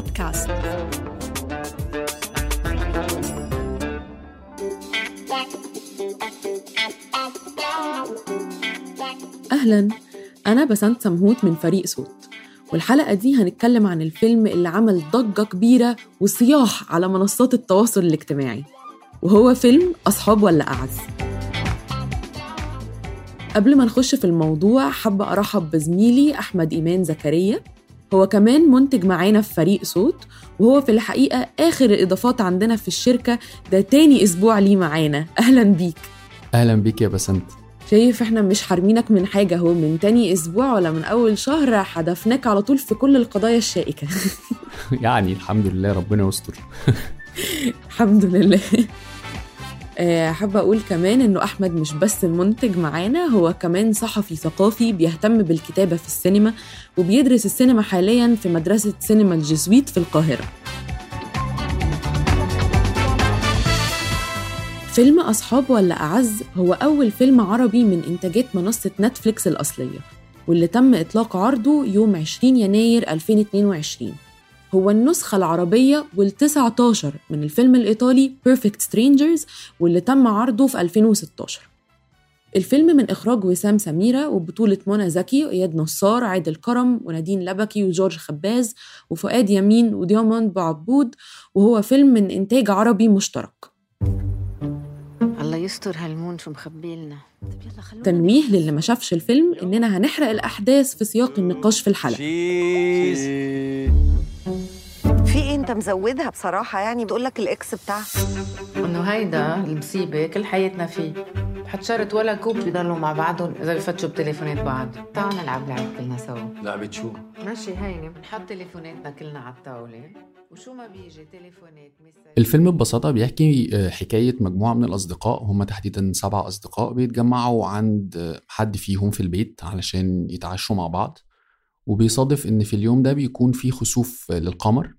بودكاست. أهلا. أنا بسنت سمهوت من فريق صوت. والحلقة دي هنتكلم عن الفيلم اللي عمل ضجة كبيرة وصياح على منصات التواصل الاجتماعي. وهو فيلم أصحاب ولا أعز. قبل ما نخش في الموضوع حابة أرحب بزميلي أحمد إيمان زكريا. هو كمان منتج معانا في فريق صوت وهو في الحقيقة آخر الإضافات عندنا في الشركة ده تاني أسبوع ليه معانا. أهلا بيك. أهلا بيك يا بسنت. شايف إحنا مش حارمينك من حاجة هو من تاني أسبوع ولا من أول شهر حدفناك على طول في كل القضايا الشائكة. يعني الحمد لله ربنا يستر. الحمد لله. حابة أقول كمان إنه أحمد مش بس المنتج معانا هو كمان صحفي ثقافي بيهتم بالكتابة في السينما وبيدرس السينما حاليا في مدرسة سينما الجزويت في القاهرة. فيلم أصحاب ولا أعز هو أول فيلم عربي من إنتاجات منصة نتفليكس الأصلية واللي تم إطلاق عرضه يوم 20 يناير 2022 هو النسخة العربية وال19 من الفيلم الإيطالي Perfect Strangers واللي تم عرضه في 2016 الفيلم من إخراج وسام سميرة وبطولة منى زكي وإياد نصار عادل كرم ونادين لبكي وجورج خباز وفؤاد يمين ودياموند بعبود وهو فيلم من إنتاج عربي مشترك. الله يستر هالمون شو مخبي لنا طب يلا خلونا تنويه للي ما شافش الفيلم إننا هنحرق الأحداث في سياق النقاش في الحلقة. في إيه أنت مزودها بصراحة؟ يعني بتقول لك الإكس بتاعها. إنه هيدا المصيبة كل حياتنا فيه. حتشرط ولا كوب بيضلوا مع بعضهم إذا بفتشوا بتليفونات بعض. تعالوا نلعب لعب كلنا سوا. لعبة شو؟ ماشي هينه بنحط تليفوناتنا كلنا على الطاولة. وشو ما بيجي تليفونات الفيلم ببساطة بيحكي آه، حكاية مجموعة من الأصدقاء. هم تحديدا سبع أصدقاء بيتجمعوا عند آه، حد فيهم في البيت علشان يتعشوا مع بعض. وبيصادف إن في اليوم ده بيكون في خسوف للقمر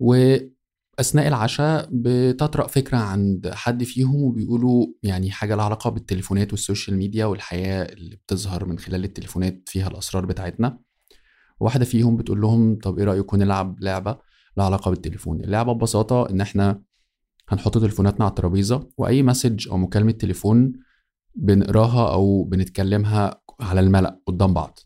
وأثناء العشاء بتطرأ فكرة عند حد فيهم وبيقولوا يعني حاجة لها علاقة بالتليفونات والسوشيال ميديا والحياة اللي بتظهر من خلال التليفونات فيها الأسرار بتاعتنا. واحدة فيهم بتقول لهم طب إيه رأيكم نلعب لعبة لها علاقة بالتليفون؟ اللعبة ببساطة إن إحنا هنحط تليفوناتنا على الترابيزة وأي message أو مكالمة تليفون بنقراها أو بنتكلمها على الملأ قدام بعض.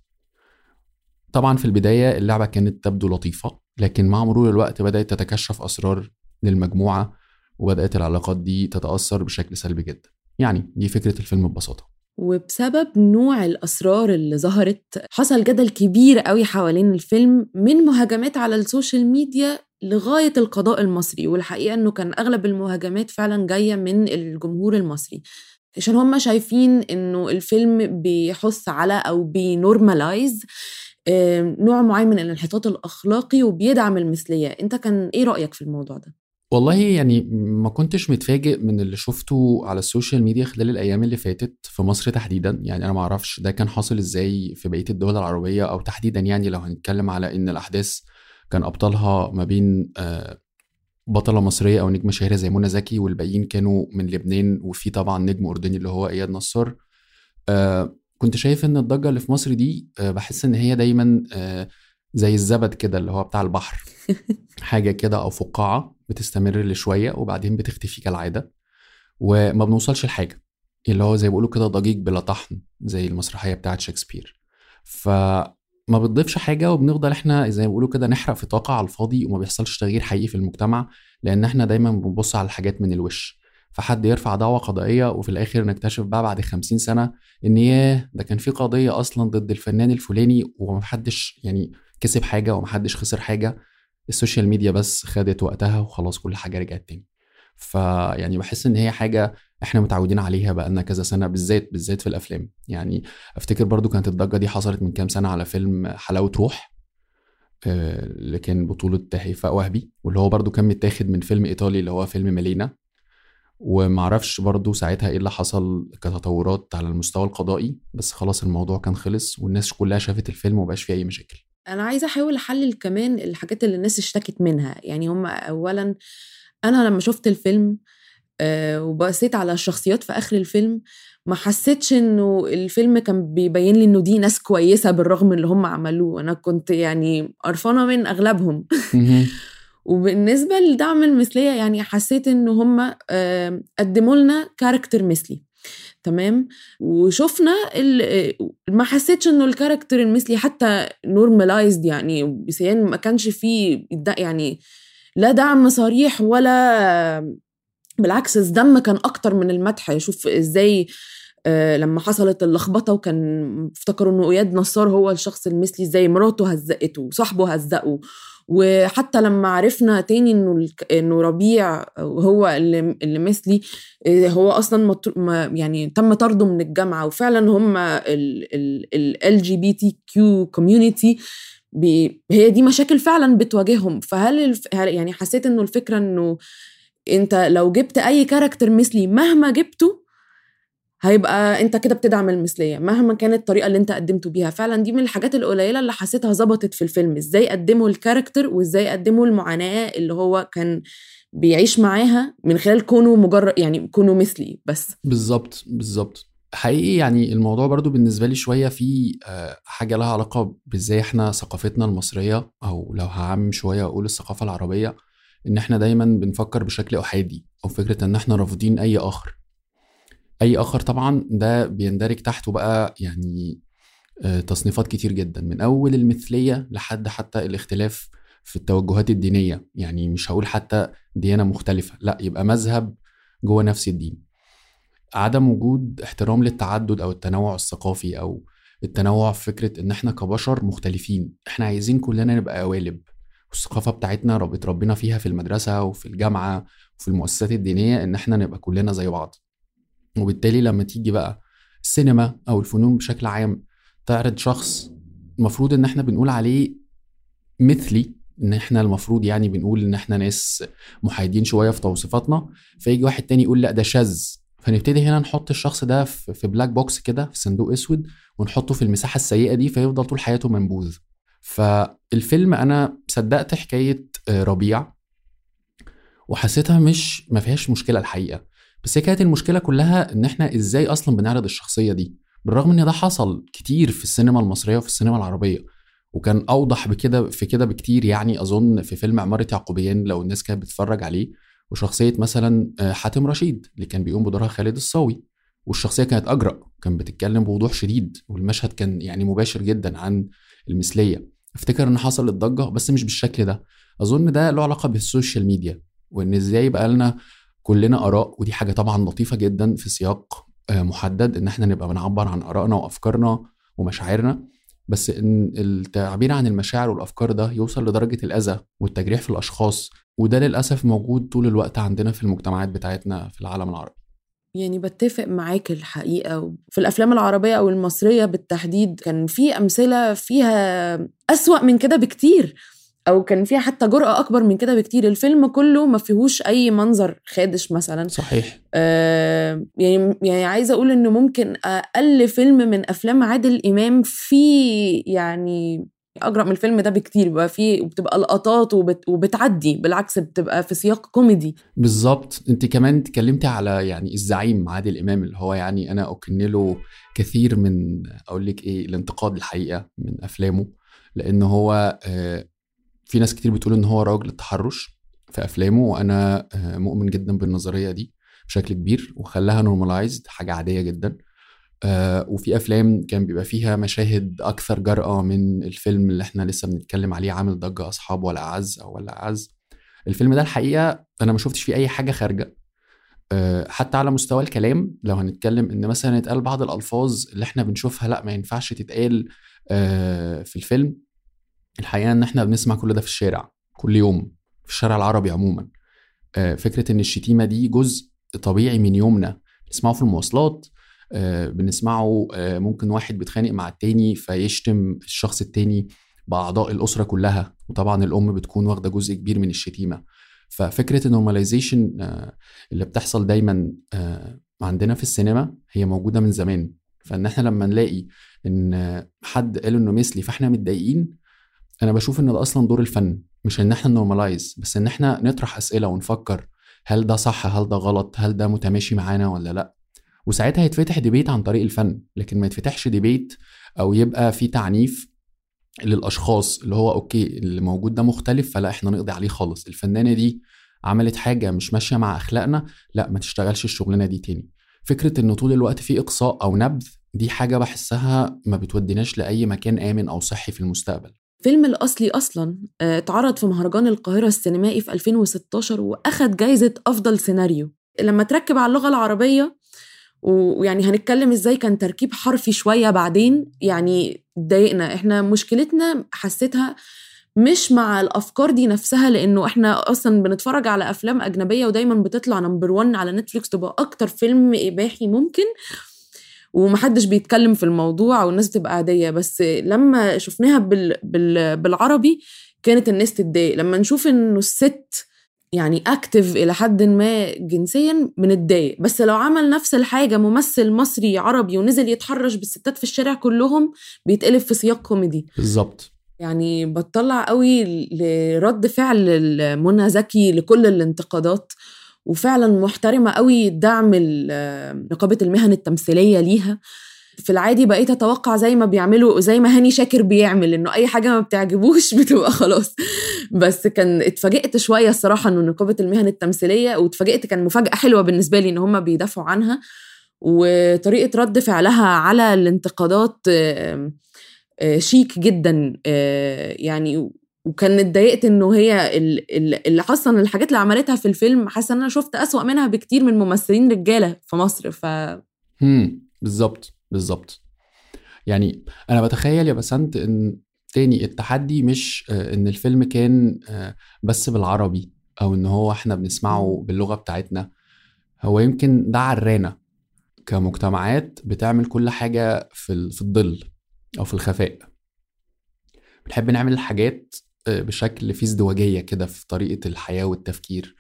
طبعا في البداية اللعبة كانت تبدو لطيفة لكن مع مرور الوقت بدأت تتكشف أسرار للمجموعة وبدأت العلاقات دي تتأثر بشكل سلبي جدا. يعني دي فكرة الفيلم ببساطة. وبسبب نوع الأسرار اللي ظهرت حصل جدل كبير قوي حوالين الفيلم من مهاجمات على السوشيال ميديا لغاية القضاء المصري والحقيقة أنه كان أغلب المهاجمات فعلا جاية من الجمهور المصري. عشان هم شايفين أنه الفيلم بيحث على أو بي normalize نوع معين من الانحطاط الأخلاقي وبيدعم المثلية. أنت كان إيه رأيك في الموضوع ده؟ والله يعني ما كنتش متفاجئ من اللي شفته على السوشيال ميديا خلال الأيام اللي فاتت في مصر تحديدا. يعني أنا ما أعرفش ده كان حاصل إزاي في بقية الدول العربية أو تحديدا يعني لو هنتكلم على إن الأحداث كان أبطالها ما بين آه، بطلة مصرية أو نجمه شهيرة زي منى زكي والباقيين كانوا من لبنان وفي طبعا نجم أردني اللي هو إياد نصار. آه، كنت شايف إن الضجة اللي في مصر دي آه، بحس إن هي دايما آه، زي الزبد كده اللي هو بتاع البحر. حاجة كده أو فقاعة بتستمر لشوية وبعدين بتختفي كالعادة وما بنوصلش لحاجة. اللي هو زي بيقولوا كده ضجيج بلا طحن زي المسرحية بتاعت شكسبير. فما بتضيفش حاجة وبنفضل إحنا زي ما بيقولوا كده نحرق في طاقة على الفاضي وما بيحصلش تغيير حقيقي في المجتمع لأن إحنا دايما بنبص على الحاجات من الوش. فحد يرفع دعوة قضائية وفي الآخر نكتشف بقى بعد خمسين سنة إن ياه ده كان في قضية أصلا ضد الفنان الفلاني ومحدش يعني كسب حاجة ومحدش خسر حاجة. السوشيال ميديا بس خدت وقتها وخلاص كل حاجة رجعت تاني. فيعني بحس إن هي حاجة إحنا متعودين عليها بقالنا كذا سنة بالذات بالذات في الأفلام. يعني أفتكر برضو كانت الضجة دي حصلت من كام سنة على فيلم حلاوة روح آه، اللي كان بطولة هيفاء وهبي واللي هو برضو كان متاخد من فيلم إيطالي اللي هو فيلم مالينا ومعرفش برضو ساعتها إيه اللي حصل كتطورات على المستوى القضائي بس خلاص الموضوع كان خلص والناس كلها شافت الفيلم ومبقاش فيه أي مشاكل. أنا عايزة أحاول أحلل كمان الحاجات اللي الناس اشتكت منها. يعني هم اولا أنا لما شفت الفيلم آه وبصيت على الشخصيات في آخر الفيلم ما حسيتش إنه الفيلم كان بيبين لي إنه دي ناس كويسة بالرغم من اللي هم عملوه. أنا كنت يعني قرفانة من أغلبهم. وبالنسبة لدعم المثلية يعني حسيت إن هم قدموا لنا character مثلي تمام؟ وشفنا ما حسيتش إنه ال character المثلي حتى normalized يعني يعني ما كانش فيه يعني لا دعم صريح ولا بالعكس الذم كان أكتر من المدح. شوف إزاي آه لما حصلت اللخبطة وكان افتكروا إنه أياد نصار هو الشخص المثلي إزاي مراته هزقته وصاحبه هزقه. وحتى لما عرفنا تاني إنه إنه ربيع هو اللي اللي مثلي آه، هو أصلا يعني تم طرده من الجامعة وفعلا هم ال جي بي تي كيو كوميونتي هي دي مشاكل فعلا بتواجههم فهل. يعني حسيت إنه الفكرة إنه أنت لو جبت أي character مثلي مهما جبته هيبقى انت كده بتدعم المثلية مهما كانت الطريقة اللي انت قدمته بيها. فعلا دي من الحاجات القليلة اللي حسيتها ظبطت في الفيلم. إزاي قدموا ال character وازاي قدموا المعاناة اللي هو كان بيعيش معاها من خلال كونه مجرد يعني كونه مثلي بس. بالظبط بالظبط. حقيقي يعني الموضوع برضو بالنسبة لي شوية في آه، حاجة لها علاقة بازاي إحنا ثقافتنا المصرية أو لو هعمم شوية أقول الثقافة العربية ان إحنا دايما بنفكر بشكل أحادي أو فكرة إن إحنا رافضين أي آخر. أي آخر طبعا ده بيندرج تحته بقى يعني آه، تصنيفات كتير جدا من أول المثلية لحد حتى الاختلاف في التوجهات الدينية. يعني مش هقول حتى ديانة مختلفة لا يبقى مذهب جوه نفس الدين. عدم وجود احترام للتعدد أو التنوع الثقافي أو التنوع في فكرة إن إحنا كبشر مختلفين. إحنا عايزين كلنا نبقى قوالب. والثقافة بتاعتنا اتربينا فيها في المدرسة وفي الجامعة وفي المؤسسات الدينية إن إحنا نبقى كلنا زي بعض. وبالتالي لما تيجي بقى السينما أو الفنون بشكل عام تعرض شخص المفروض إن إحنا بنقول عليه مثلي إن إحنا المفروض يعني بنقول إن إحنا ناس محايدين شوية في توصيفاتنا فيجي واحد تاني يقول لأ ده شاذ. فنبتدي هنا نحط الشخص ده في black box كده في صندوق أسود ونحطه في المساحة السيئة دي فيفضل طول حياته منبوذ. فالفيلم أنا صدقت حكاية آه، ربيع وحسيتها مش ما فيهاش مشكلة الحقيقة. بس هي كانت المشكلة كلها إن إحنا إزاي أصلا بنعرض الشخصية دي؟ بالرغم إن ده حصل كتير في السينما المصرية وفي السينما العربية وكان أوضح بكده في كده بكتير يعني أظن في فيلم عمارة يعقوبيان لو الناس كانت بتتفرج عليه وشخصية مثلا آه، حاتم رشيد اللي كان بيقوم بدورها خالد الصاوي والشخصية كانت أجرأ كان بتتكلم بوضوح شديد والمشهد كان يعني مباشر جدا عن المثلية. أفتكر إن حصلت ضجه بس مش بالشكل ده. أظن ده له علاقة بالسوشيال ميديا وإن إزاي بقى لنا كلنا آراء ودي حاجة طبعا لطيفة جدا في سياق آه، محدد إن إحنا نبقى بنعبر عن آرائنا وأفكارنا ومشاعرنا. بس إن التعبير عن المشاعر والأفكار ده يوصل لدرجة الأذى والتجريح في الأشخاص وده للأسف موجود طول الوقت عندنا في المجتمعات بتاعتنا في العالم العربي. يعني بتفق معاك الحقيقة في الأفلام العربية أو المصرية بالتحديد كان في أمثلة فيها أسوأ من كده بكتير. أو كان فيها حتى جرأة أكبر من كده بكتير. الفيلم كله ما فيهوش أي منظر خادش مثلا. صحيح. آه يعني يعني عايزة أقول إنه ممكن أقل فيلم من أفلام عادل إمام في يعني أجرأ من الفيلم ده بكتير. بقى فيه وبتبقى لقطات وبت وبتعدي. بالعكس بتبقى في سياق كوميدي. بالظبط. أنت كمان اتكلمتي على يعني الزعيم عادل إمام اللي هو يعني أنا اكن له كثير من أقول لك إيه الانتقاد الحقيقة من أفلامه. لأن هو آه في ناس كتير بتقول إن هو راجل التحرش في أفلامه وأنا آه، مؤمن جدا بالنظرية دي بشكل كبير وخلاها نورماليزد حاجة عادية جدا. آه وفي أفلام كان بيبقى فيها مشاهد أكثر جرأة من الفيلم اللي إحنا لسه بنتكلم عليه عامل ضجة أصحاب ولا أعز أو ولا أعز. الفيلم ده الحقيقة أنا ما شفتش فيه أي حاجة خارجة. آه حتى على مستوى الكلام لو هنتكلم إن مثلا اتقال بعض الألفاظ اللي إحنا بنشوفها لأ ما ينفعش تتقال في الفيلم. الحقيقة إن إحنا بنسمع كل ده في الشارع كل يوم في الشارع العربي عموما. آه فكرة إن الشتيمة دي جزء طبيعي من يومنا. بنسمعه في المواصلات آه بنسمعه آه ممكن واحد بيتخانق مع التاني فيشتم الشخص التاني بأعضاء الأسرة كلها. وطبعا الأم بتكون واخدة جزء كبير من الشتيمة. ففكرة ال normalization اللي بتحصل دايما عندنا في السينما هي موجودة من زمان. فإن إحنا لما نلاقي إن حد قال إنه مثلي فإحنا متضايقين أنا بشوف إن ده أصلا دور الفن مش إن إحنا normalize بس إن إحنا نطرح أسئلة ونفكر هل ده صح هل ده غلط هل ده متماشي معانا ولا لأ. وساعتها يتفتح debate عن طريق الفن لكن ما يتفتحش debate أو يبقى في تعنيف للأشخاص اللي هو okay اللي موجود ده مختلف فلا إحنا نقضي عليه خالص. الفنانة دي عملت حاجة مش ماشية مع أخلاقنا لأ ما تشتغلش الشغلانة دي تاني. فكرة إنه طول الوقت في إقصاء أو نبذ دي حاجة بحسها ما بتوديناش لأي مكان آمن أو صحي في المستقبل. فيلم الأصلي أصلا اتعرض في مهرجان القاهرة السينمائي في 2016 وأخد جايزة أفضل سيناريو. لما تركب على اللغة العربية ويعني هنتكلم إزاي كان تركيب حرفي شوية بعدين يعني ضايقنا إحنا مشكلتنا حسيتها مش مع الأفكار دي نفسها لأنه إحنا أصلا بنتفرج على أفلام أجنبية ودايما بتطلع number 1 على نتفليكس تبقى أكتر فيلم إباحي ممكن. ومحدش بيتكلم في الموضوع والناس بتبقى عادية. بس لما شفناها بال... بال... بالعربي كانت الناس تتضايق. لما نشوف إنه الست يعني active إلى حد ما جنسيا بنتضايق. بس لو عمل نفس الحاجة ممثل مصري عربي ونزل يتحرش بالستات في الشارع كلهم بيتقلب في سياق كوميدي. بالظبط. يعني بتطلع قوي لرد فعل منى زكي لكل الانتقادات. وفعلا محترمة قوي دعم نقابه المهن التمثيلية ليها. في العادي بقيت أتوقع زي ما بيعملوا زي ما هاني شاكر بيعمل إنه أي حاجة ما بتعجبوش بتبقى خلاص. بس كان اتفاجئت شوية الصراحة إنه نقابه المهن التمثيلية واتفاجئت كان مفاجأة حلوة بالنسبة لي إن هم بيدافعوا عنها. وطريقة رد فعلها على الانتقادات شيك جدا يعني وكان اتضايقت إنه هي اللي أصلا الحاجات اللي عملتها في الفيلم حاسة إن أنا شفت أسوأ منها بكتير من ممثلين رجالة في مصر ف امم بالظبط بالظبط يعني أنا بتخيل يا بسنت إن تاني التحدي مش إن الفيلم كان بس بالعربي أو إن هو إحنا بنسمعه باللغة بتاعتنا. هو يمكن ده عرانا كمجتمعات بتعمل كل حاجة في في الظل أو في الخفاء. بنحب نعمل الحاجات بشكل فيه ازدواجية كده في طريقة الحياة والتفكير.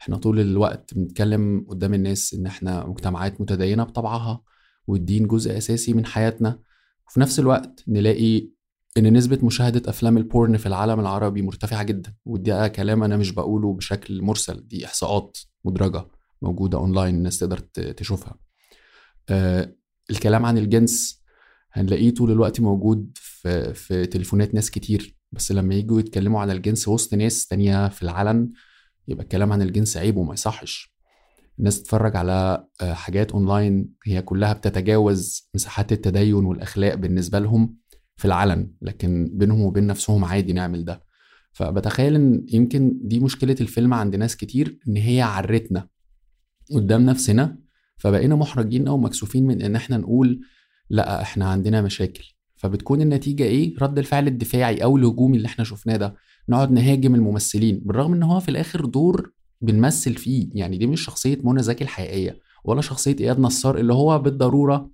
إحنا طول الوقت بنتكلم قدام الناس إن إحنا مجتمعات متدينة بطبعها والدين جزء أساسي من حياتنا. وفي نفس الوقت نلاقي إن نسبة مشاهدة أفلام ال porn في العالم العربي مرتفعة جدا ودي كلام أنا مش بقوله بشكل مرسل دي إحصاءات مدرجة موجودة اونلاين الناس تقدر تشوفها. آه الكلام عن الجنس هنلاقيه طول الوقت موجود في في تليفونات ناس كتير. بس لما يجوا يتكلموا عن الجنس وسط ناس تانية في العلن يبقى الكلام عن الجنس عيب وما يصحش. الناس تتفرج على حاجات اونلاين هي كلها بتتجاوز مساحات التدين والأخلاق بالنسبة لهم في العلن لكن بينهم وبين نفسهم عادي نعمل ده. فبتخيل إن يمكن دي مشكلة الفيلم عند ناس كتير إن هي عرتنا قدام نفسنا فبقينا محرجين أو مكسوفين من إن إحنا نقول لأ إحنا عندنا مشاكل. فبتكون النتيجة إيه؟ رد الفعل الدفاعي أو الهجومي اللي إحنا شفناه ده. نقعد نهاجم الممثلين بالرغم إن هو في الآخر دور بنمثل فيه. يعني دي مش شخصية منى زكي الحقيقية ولا شخصية إياد نصار اللي هو بالضرورة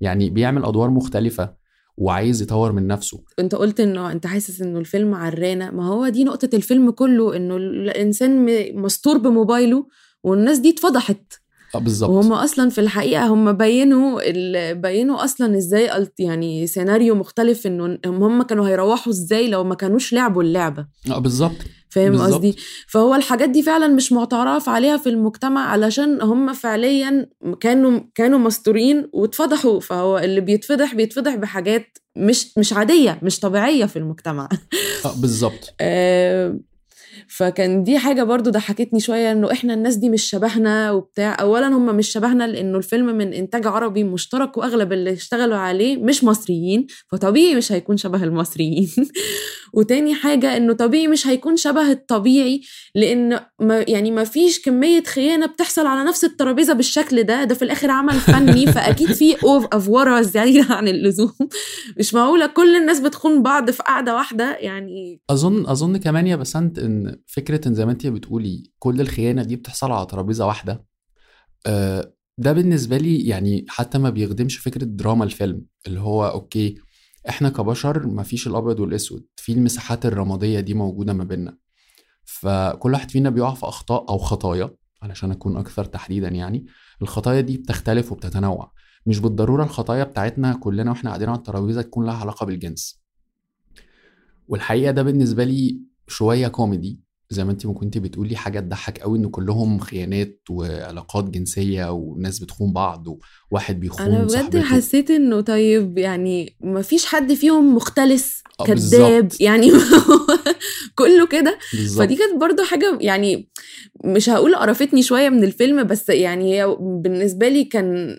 يعني بيعمل أدوار مختلفة وعايز يطور من نفسه. أنت قلت إنه أنت حاسس إنه الفيلم عرانا ما هو دي نقطة الفيلم كله إنه الإنسان مستور بموبايله والناس دي اتفضحت. بالظبط. وهم أصلا في الحقيقة هم بينوا بينوا أصلا إزاي يعني سيناريو مختلف إنه هم كانوا هيروحوا إزاي لو ما كانوش لعبوا اللعبة. آه بالظبط. فاهم قصدي؟ فهو الحاجات دي فعلا مش معترف عليها في المجتمع علشان هم فعليا كانوا كانوا مستورين واتفضحوا. فهو اللي بيتفضح بيتفضح بحاجات مش مش عادية مش طبيعية في المجتمع. آه بالظبط. آه فكان دي حاجة برضو ضحكتني شوية إنه إحنا الناس دي مش شبهنا وبتاع اولا هم مش شبهنا لإنه الفيلم من إنتاج عربي مشترك وأغلب اللي اشتغلوا عليه مش مصريين فطبيعي مش هيكون شبه المصريين. وتاني حاجة إنه طبيعي مش هيكون شبه الطبيعي لإن ما يعني ما فيش كمية خيانة بتحصل على نفس الترابيزة بالشكل ده ده في الآخر عمل فني فأكيد في أوف أفورة زيادة عن اللزوم. مش معقولة كل الناس بتخون بعض في قعدة واحدة يعني أظن أظن كمان يا بسنت إن فكرة إن زي ما انت بتقولي كل الخيانة دي بتحصل على ترابيزة واحدة آه، ده بالنسبة لي يعني حتى ما بيخدمش فكرة دراما الفيلم اللي هو okay إحنا كبشر ما فيش الأبيض والأسود في المساحات الرمادية دي موجودة ما بيننا. فكل واحد فينا بيقع في أخطاء أو خطايا علشان أكون أكثر تحديدا يعني الخطايا دي بتختلف وبتتنوع. مش بالضرورة الخطايا بتاعتنا كلنا وإحنا قاعدين على الترابيزة تكون لها علاقة بالجنس. والحقيقة ده بالنسبة لي شوية كوميدي زي ما انت ما كنتي بتقولي حاجة تضحك قوي إن كلهم خيانات وعلاقات جنسية وناس بتخون بعض وواحد بيخون أنا بجد. حسيت إنه طيب يعني ما فيش حد فيهم مختلس آه، كذاب. يعني كله كده فدي كانت برضو حاجة يعني مش هقول قرفتني شوية من الفيلم بس يعني هي بالنسبة لي كان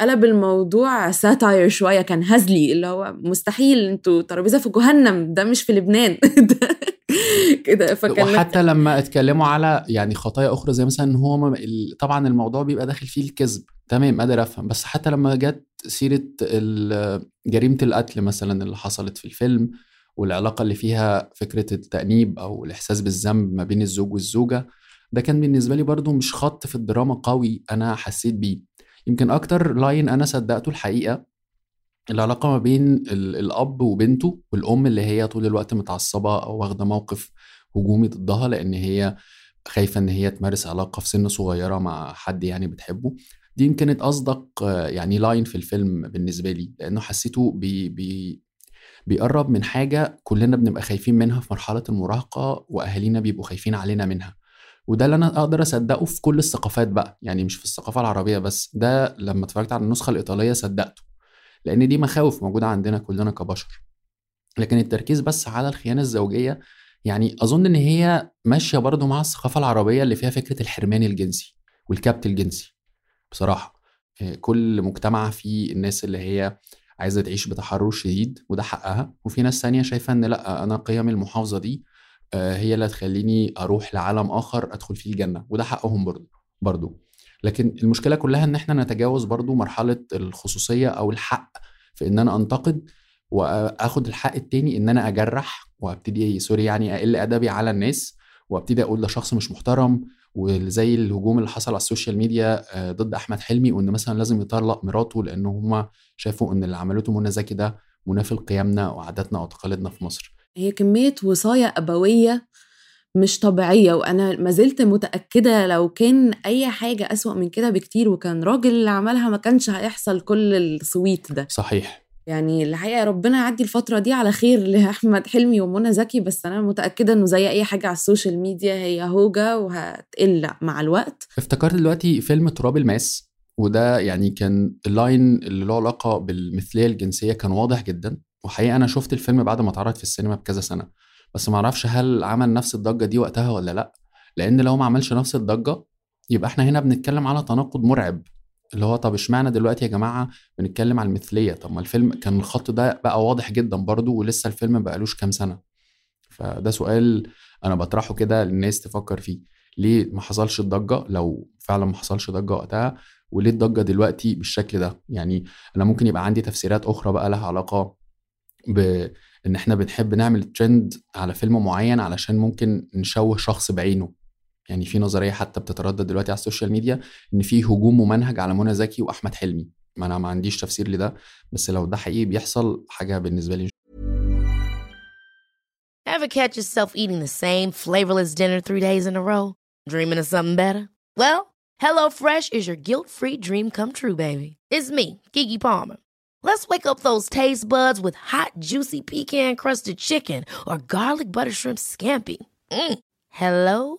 قلب الموضوع ساتاير شوية كان هزلي اللي هو مستحيل أنتوا ترابيزة في جهنم ده مش في لبنان كده. فكان وحتى لما اتكلموا على يعني خطايا أخرى زي مثلا إن هو طبعا الموضوع بيبقى داخل فيه الكذب. تمام قادر أفهم. بس حتى لما جت سيرة جريمة القتل مثلا اللي حصلت في الفيلم والعلاقة اللي فيها فكرة التأنيب أو الإحساس بالذنب ما بين الزوج والزوجة ده كان بالنسبة لي برضو مش خط في الدراما قوي أنا حسيت بيه. يمكن أكتر لاين أنا صدقته الحقيقة العلاقة ما بين ال- الأب وبنته والأم اللي هي طول الوقت متعصبة أو واخدة موقف هجومي ضدها لأن هي خايفة إن هي تمارس علاقة في سن صغيرة مع حد يعني بتحبه. دي يمكن كانت أصدق آه، يعني line في الفيلم بالنسبة لي لأنه حسيته بي بي بيقرب من حاجة كلنا بنبقى خايفين منها في مرحلة المراهقة وأهالينا بيبقوا خايفين علينا منها. وده اللي أنا أقدر أصدقه في كل الثقافات بقى يعني مش في الثقافة العربية بس ده لما اتفرجت على النسخة الإيطالية صدقته لأن دي مخاوف موجودة عندنا كلنا كبشر. لكن التركيز بس على الخيانة الزوجية يعني أظن إن هي ماشية برضو مع الثقافة العربية اللي فيها فكرة الحرمان الجنسي والكبت الجنسي بصراحة. إيه، كل مجتمع فيه الناس اللي هي عايزة تعيش بتحرر شديد وده حقها. وفي ناس تانية شايفة إن لأ أنا قيم المحافظة دي آه، هي اللي هتخليني أروح لعالم آخر أدخل فيه الجنة وده حقهم برضو برضو. لكن المشكلة كلها إن إحنا نتجاوز برضو مرحلة الخصوصية أو الحق في إن أنا أنتقد واخد الحق التاني إن أنا أجرح وابتدي سوري يعني أقل أدبي على الناس وابتدي أقول ده شخص مش محترم وزي الهجوم اللي حصل على ال social media آه، ضد أحمد حلمي وإن مثلا لازم يطلق مراته لأن هم شافوا إن اللي عملته منى زكي ده منافي لقيمنا وعاداتنا وتقاليدنا في مصر. هي كمية وصاية أبوية مش طبيعية وأنا ما زلت متأكدة لو كان أي حاجة أسوأ من كده بكتير وكان راجل اللي عملها ما كانش هيحصل كل الصويت ده. صحيح. يعني الحقيقة ربنا يعدي الفترة دي على خير لأحمد حلمي ومنى زكي بس أنا متأكدة إنه زي أي حاجة على ال social media هي هوجة وهتقل مع الوقت. افتكرت دلوقتي فيلم تراب الماس وده يعني كان ال line اللي له علاقة بالمثلية الجنسية كان واضح جدا وحقيقة أنا شفت الفيلم بعد ما اتعرض في السينما بكذا سنة. بس ما أعرفش هل عمل نفس الضجة دي وقتها ولا لأ لأن لو ما عملش نفس الضجة يبقى إحنا هنا بنتكلم على تناقض مرعب. اللي هو طب اشمعنى دلوقتي يا جماعة بنتكلم على المثلية؟ طب ما الفيلم كان الخط ده بقى واضح جدا برضه ولسه الفيلم بقالوش كام سنة. فده سؤال أنا بطرحه كده للناس تفكر فيه. ليه ما حصلش الضجة؟ لو فعلا ما حصلش ضجة وقتها وليه الضجة دلوقتي بالشكل ده؟ يعني أنا ممكن يبقى عندي تفسيرات أخرى بقى لها علاقة بان إحنا بنحب نعمل ترند على فيلم معين علشان ممكن نشوه شخص بعينه. يعني في نظريه حتى بتتردد دلوقتي على ال social media ان في هجوم ممنهج على منى زكي واحمد حلمي ما أنا ما عنديش تفسير لده بس لو ده حقيقي بيحصل حاجة بالنسبة لي Ever catch yourself eating the same flavorless dinner three days in a row? Dreaming of something better? Well, HelloFresh is your guilt free dream come true, baby. It's me, Kiki Palmer. Let's wake up those taste buds with hot, juicy pecan crusted chicken or garlic butter shrimp scampi. Mm. Hello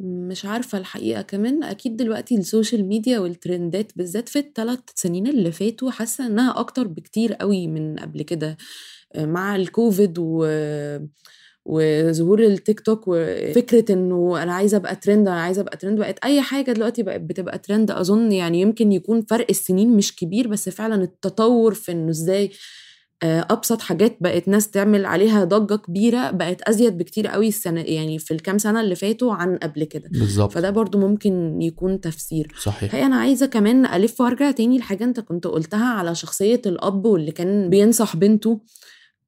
مش عارفة الحقيقة كمان أكيد دلوقتي ال social media والترندات بالذات في الثلاث سنين اللي فاتوا حاسة إنها أكتر بكتير قوي من قبل كده آه، مع الكوفيد و وظهور التيك توك وفكرة إنه أنا عايزة أبقى ترند أنا عايزة أبقى ترند بقت أي حاجة دلوقتي بقت بتبقى ترند أظن يعني يمكن يكون فرق السنين مش كبير بس فعلا التطور في إنه إزاي أبسط حاجات بقت ناس تعمل عليها ضجة كبيرة بقت أزيد بكتير قوي السنة يعني في الكام سنة اللي فاتوا عن قبل كده. بالظبط. فده برضو ممكن يكون تفسير. صحيح. الحقيقة أنا عايزة كمان ألف وأرجع تاني لحاجة أنت كنت قلتها على شخصية الأب واللي كان بينصح بنته.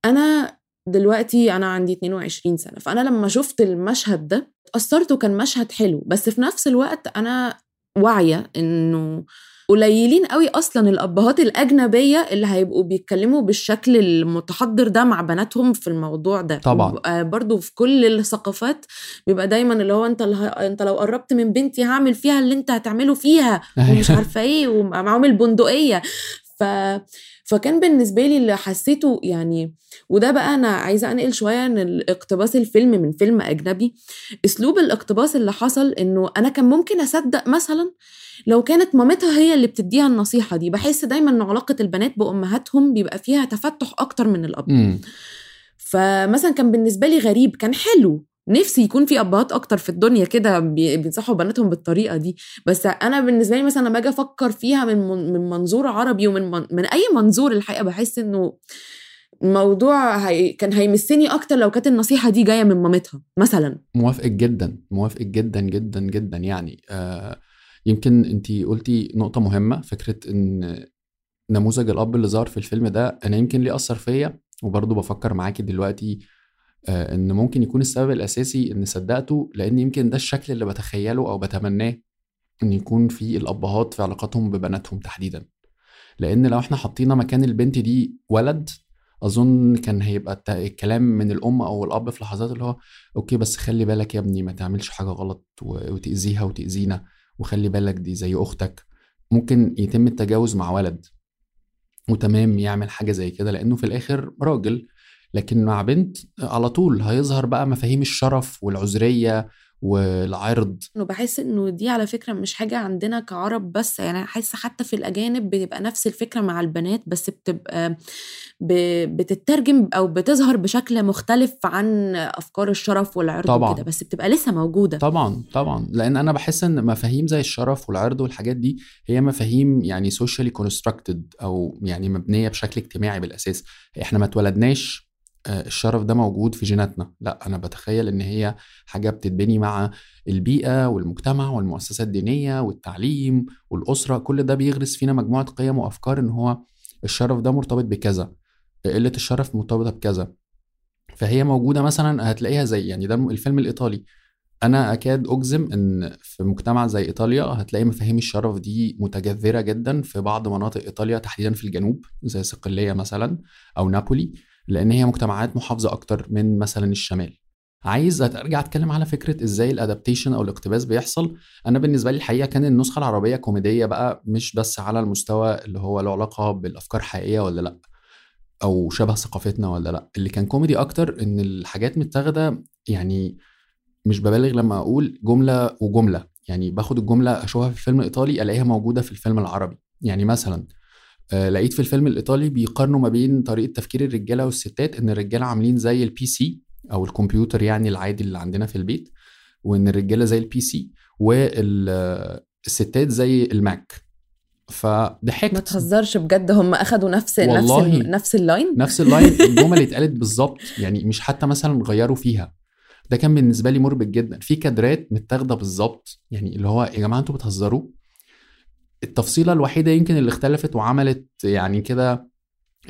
أنا دلوقتي أنا عندي 22 سنة فأنا لما شفت المشهد ده اتأثرت وكان مشهد حلو بس في نفس الوقت أنا واعية إنه قليلين قوي أصلا الأبهات الأجنبية اللي هيبقوا بيتكلموا بالشكل المتحضر ده مع بناتهم في الموضوع ده طبعاً. وبقى برضو في كل الثقافات بيبقى دايما اللي هو أنت اللي. أنت لو قربت من بنتي هعمل فيها اللي أنت هتعمله فيها ومش عارفة إيه ومعاهم البندقية ف فكان بالنسبة لي اللي حسيته يعني وده بقى أنا عايزة أنقل شوية ان الاقتباس الفيلم من فيلم أجنبي. أسلوب الاقتباس اللي حصل إنه أنا كان ممكن أصدق مثلا لو كانت مامتها هي اللي بتديها النصيحة دي. بحس دايما إن علاقة البنات بأمهاتهم بيبقى فيها تفتح أكتر من الأب. فمثلا كان بالنسبة لي غريب كان حلو. نفسي يكون في أبهات أكتر في الدنيا كده بي- بينصحوا بناتهم بالطريقة دي. بس أنا بالنسبة لي مثلا لما أجي أفكر فيها من من من منظور عربي ومن من, من أي منظور الحقيقة بحس إنه الموضوع هي كان هيمسني أكتر لو كانت النصيحة دي جاية من مامتها مثلا. موافقك جدا موافقك جدا جدا جدا يعني. آه يمكن أنت قلتي نقطة مهمة فكرة إن نموذج الأب اللي ظهر في الفيلم ده أنا يمكن ليه أثر فيا وبرضه بفكر معاكي دلوقتي آه إن ممكن يكون السبب الأساسي إن صدقته لأن يمكن ده الشكل اللي بتخيله أو بتمناه إن يكون في الأبهات في علاقاتهم ببناتهم تحديدا. لأن لو إحنا حطينا مكان البنت دي ولد أظن كان هيبقى الكلام من الأم أو الأب في لحظات اللي هو أوكي بس خلي بالك يا ابني ما تعملش حاجة غلط وتأذيها وتأذينا وخلي بالك دي زي أختك. ممكن يتم التجاوز مع ولد وتمام يعمل حاجة زي كده لأنه في الآخر راجل لكن مع بنت على طول هيظهر بقى مفاهيم الشرف والعذرية والعرض. إنه بحس إنه دي على فكرة مش حاجة عندنا كعرب بس يعني احس حتى في الأجانب بتبقى نفس الفكرة مع البنات بس بتبقى ب- بتترجم أو بتظهر بشكل مختلف عن أفكار الشرف والعرض طبعاً. وكده بس بتبقى لسه موجودة. طبعا طبعا. لأن أنا بحس إن مفاهيم زي الشرف والعرض والحاجات دي هي مفاهيم يعني socially constructed أو يعني مبنية بشكل اجتماعي بالأساس. إحنا ما اتولدناش الشرف ده موجود في جيناتنا. لا أنا بتخيل إن هي حاجة بتتبني مع البيئة والمجتمع والمؤسسات الدينية والتعليم والأسرة. كل ده بيغرس فينا مجموعة قيم وأفكار إن هو الشرف ده مرتبط بكذا قلة الشرف مرتبطة بكذا. فهي موجودة مثلا هتلاقيها زي يعني ده الفيلم الإيطالي. أنا أكاد أجزم إن في مجتمع زي إيطاليا هتلاقي مفاهيم الشرف دي متجذرة جدا في بعض مناطق إيطاليا تحديدا في الجنوب زي صقلية مثلا أو نابولي. لأن هي مجتمعات محافظة أكتر من مثلا الشمال. عايز أرجع أتكلم على فكرة إزاي الادابتيشن أو الاقتباس بيحصل. أنا بالنسبة لي الحقيقة كان النسخة العربية كوميديه بقى مش بس على المستوى اللي هو له علاقة بالأفكار حقيقية ولا لأ أو شبه ثقافتنا ولا لأ. اللي كان كوميدي أكتر إن الحاجات متاخدة يعني مش ببالغ لما أقول جملة وجملة. يعني باخد الجملة أشوفها في الفيلم الايطالي ألاقيها موجودة في الفيلم العربي. يعني مثلا لقيت في الفيلم الإيطالي بيقارنوا ما بين طريقة تفكير الرجالة والستات إن الرجالة عاملين زي ال PC أو الكمبيوتر يعني العادي اللي عندنا في البيت وإن الرجالة زي ال PC والستات زي ال Mac فضحكت. ما تهزرش بجد هم أخدوا نفس نفس نفس ال line نفس ال line الجمل اللي اتقالت بالظبط يعني مش حتى مثلا غيروا فيها. ده كان بالنسبة لي مربك جدا. في كادرات متاخدة بالظبط يعني اللي هو يا جماعة أنتوا بتهزروا؟ التفصيلة الوحيدة يمكن اللي اختلفت وعملت يعني كده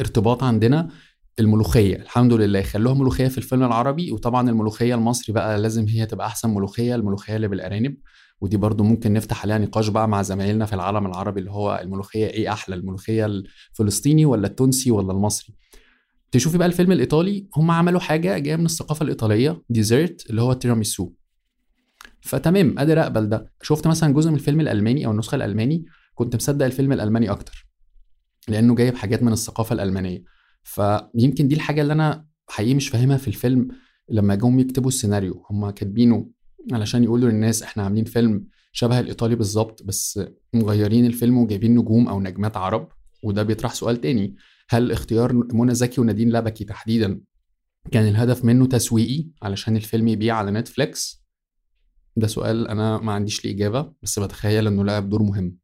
ارتباط عندنا الملوخية. الحمد لله خلوها ملوخية في الفيلم العربي وطبعا الملوخية المصري بقى لازم هي تبقى أحسن ملوخية الملوخية اللي بالأرانب. ودي برضو ممكن نفتح عليها نقاش بقى مع زمايلنا في العالم العربي اللي هو الملوخية إيه أحلى الملوخية الفلسطيني ولا التونسي ولا المصري؟ تشوفي بقى الفيلم الإيطالي هم عملوا حاجة جاية من الثقافة الإيطالية dessert اللي هو التيراميسو فتمام قادر اقبل ده شفت مثلا جزء من الفيلم الألماني أو النسخة الألماني؟ كنت مصدق الفيلم الألماني أكتر لأنه جايب حاجات من الثقافة الألمانية. فيمكن دي الحاجة اللي أنا حقيقي مش فاهمها في الفيلم لما جم يكتبوا السيناريو. هم كاتبينه علشان يقولوا للناس إحنا عاملين فيلم شبه الإيطالي بالظبط بس مغيرين الفيلم وجايبين نجوم أو نجمات عرب وده بيطرح سؤال تاني. هل اختيار منى زكي ونادين لبكي تحديدا كان الهدف منه تسويقي علشان الفيلم يبيع على نتفليكس؟ ده سؤال أنا ما عنديش ليه إجابة بس بتخيل إنه لعب دور مهم.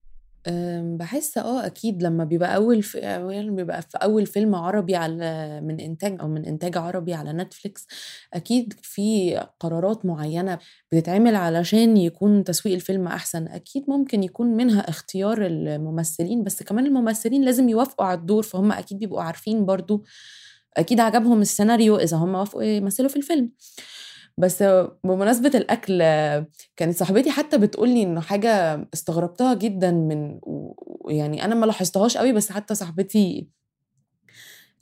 بحس آه أكيد لما بيبقى أول في أولاً بيبقى في أول فيلم عربي على من إنتاج أو من إنتاج عربي على نتفليكس أكيد في قرارات معينة بتتعمل علشان يكون تسويق الفيلم أحسن. أكيد ممكن يكون منها اختيار الممثلين بس كمان الممثلين لازم يوافقوا على الدور فهم أكيد بيبقوا عارفين برضو أكيد عجبهم السيناريو إذا هم وافقوا يمثلوا في الفيلم. بس بمناسبة الأكل كانت صاحبتي حتى بتقولي إنه حاجة استغربتها جدا من يعني أنا ما لاحظتهاش قوي بس حتى صاحبتي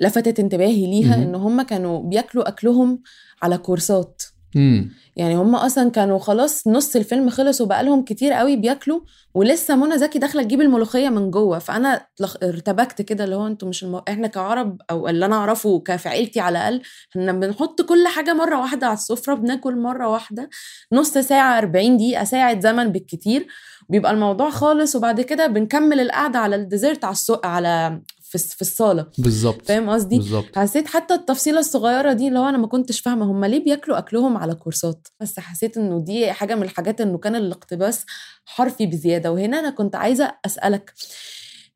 لفتت انتباهي ليها. إن هم كانوا بياكلوا أكلهم على كورسات امم يعني هم أصلا كانوا خلاص نص الفيلم خلص وبقالهم كتير قوي بياكلوا ولسه منى زكي داخلة تجيب الملوخية من جوه. فأنا ارتبكت كده اللي هو أنتوا مش الم... إحنا كعرب أو اللي أنا أعرفه كفي على الأقل إحنا بنحط كل حاجة مرة واحدة على السفرة بناكل مرة واحدة نص ساعة 40 دقيقة ساعة زمن بالكتير. بيبقى الموضوع خالص وبعد كده بنكمل القعدة على الديزرت على السوق على في, في الصالة. بالظبط. فاهم قصدي؟ حسيت حتى التفصيلة الصغيرة دي اللي هو أنا ما كنتش فاهمة هم ليه بياكلوا أكلهم على كورسات؟ بس حسيت إنه دي حاجة من الحاجات إنه كان الاقتباس حرفي بزيادة. وهنا أنا كنت عايزة أسألك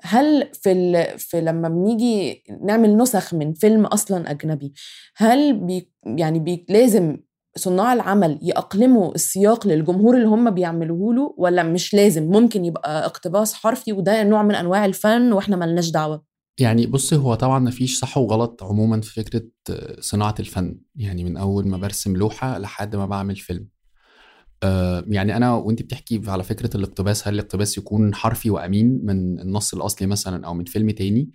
هل في ال... في لما بنيجي نعمل نسخ من فيلم أصلا أجنبي هل بي يعني بي لازم صناع العمل يأقلموا السياق للجمهور اللي هم بيعملوه له ولا مش لازم؟ ممكن يبقى اقتباس حرفي وده نوع من أنواع الفن وإحنا ملناش دعوة؟ يعني بص هو طبعا مفيش صح وغلط عموما في فكرة آه، صناعة الفن. يعني من أول ما برسم لوحة لحد ما بعمل فيلم. آه، يعني أنا وأنت بتحكي على فكرة الاقتباس هل الاقتباس يكون حرفي وأمين من النص الأصلي مثلا أو من فيلم تاني؟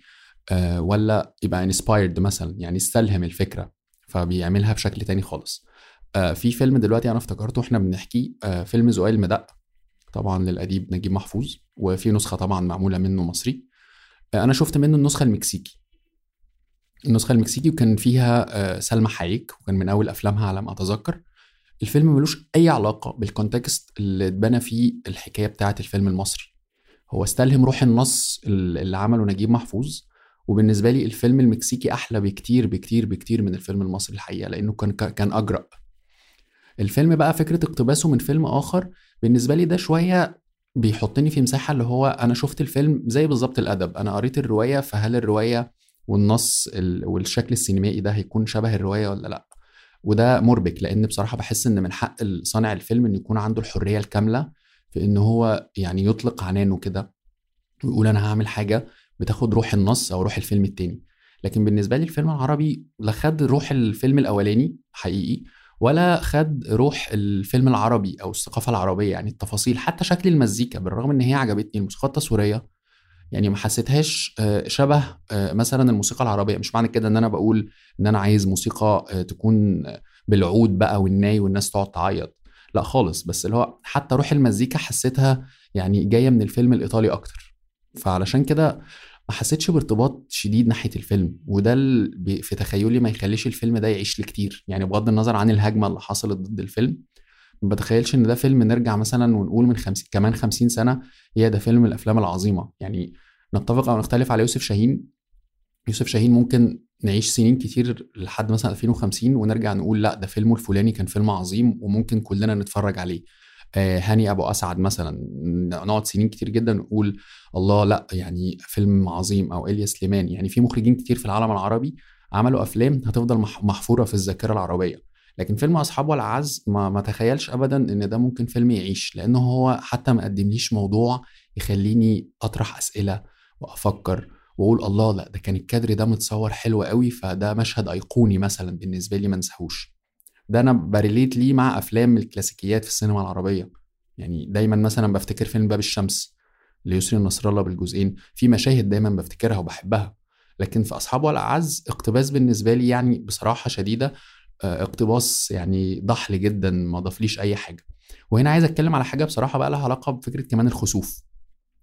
آه، ولا يبقى انسبايرد مثلا يعني استلهم الفكرة فبيعملها بشكل تاني خالص. آه، في فيلم دلوقتي أنا افتكرته إحنا بنحكي آه، فيلم زقاق المدق طبعا للأديب نجيب محفوظ وفي نسخة طبعا معمولة منه مصري. أنا شفت منه النسخة المكسيكي. النسخة المكسيكي وكان فيها آه، سلمى حايك وكان من أول أفلامها على ما أتذكر. الفيلم ملوش أي علاقة بال context اللي اتبنى فيه الحكاية بتاعه الفيلم المصري. هو استلهم روح النص اللي عمله نجيب محفوظ وبالنسبة لي الفيلم المكسيكي أحلى بكتير بكتير بكتير من الفيلم المصري الحقيقة لأنه كان كان أجرأ. الفيلم بقى فكرة اقتباسه من فيلم آخر بالنسبة لي ده شوية بيحطني في مساحة اللي هو أنا شفت الفيلم زي بالظبط الأدب. أنا قريت الرواية فهل الرواية والنص ال- والشكل السينمائي ده هيكون شبه الرواية ولا لأ؟ وده مربك لأن بصراحة بحس إن من حق صانع الفيلم إن يكون عنده الحرية الكاملة في إن هو يعني يطلق عنانه كده ويقول أنا هعمل حاجة بتاخد روح النص أو روح الفيلم التاني. لكن بالنسبة لي الفيلم العربي لا خد روح الفيلم الأولاني حقيقي ولا خد روح الفيلم العربي أو الثقافة العربية يعني التفاصيل حتى شكل المزيكا بالرغم إن هي عجبتني الموسيقى التصويرية يعني ما حسيتهاش آه، شبه آه، مثلا الموسيقى العربية. مش معنى كده إن أنا بقول إن أنا عايز موسيقى آه، تكون بالعود بقى والناي والناس تقعد تعيط. لا خالص بس اللي هو حتى روح المزيكا حسيتها يعني جاية من الفيلم الإيطالي أكتر. فعلشان كده ما حسيتش بارتباط شديد ناحية الفيلم وده اللي في تخيلي ما يخليش الفيلم ده يعيش لي كتير يعني بغض النظر عن الهجمة اللي حصلت ضد الفيلم. ما بتخيلش إن ده فيلم نرجع مثلا ونقول من خمسين كمان خمسين سنة يا ده فيلم الأفلام العظيمة. يعني نتفق أو نختلف على يوسف شاهين. يوسف شاهين ممكن نعيش سنين كتير لحد مثلا 2050 ونرجع نقول لأ ده فيلمه الفلاني كان فيلم عظيم وممكن كلنا نتفرج عليه. هاني أبو أسعد مثلا نقعد سنين كتير جدا نقول الله لأ يعني فيلم عظيم أو إلياس سليمان. يعني في مخرجين كتير في العالم العربي عملوا أفلام هتفضل مح- محفورة في الذاكرة العربية. لكن فيلم أصحاب والعز ما ما تخيلش ابدا إن ده ممكن فيلم يعيش لأنه هو حتى ما قدمليش موضوع يخليني أطرح أسئلة وأفكر وأقول الله لأ ده كان الكادر ده متصور حلو قوي فده مشهد أيقوني مثلا بالنسبة لي ما انساهوش. ده أنا بريليت ليه مع أفلام الكلاسيكيات في السينما العربية. يعني دايما مثلا بفتكر فيلم باب الشمس ليسري نصر الله بالجزئين في مشاهد دايما بفتكرها وبحبها لكن في أصحاب والأعز اقتباس بالنسبة لي يعني بصراحة شديدة آه، اقتباس يعني ضحل جدا ما ضافليش أي حاجة. وهنا عايز أتكلم على حاجة بصراحة بقى لها علاقة بفكرة كمان الخسوف.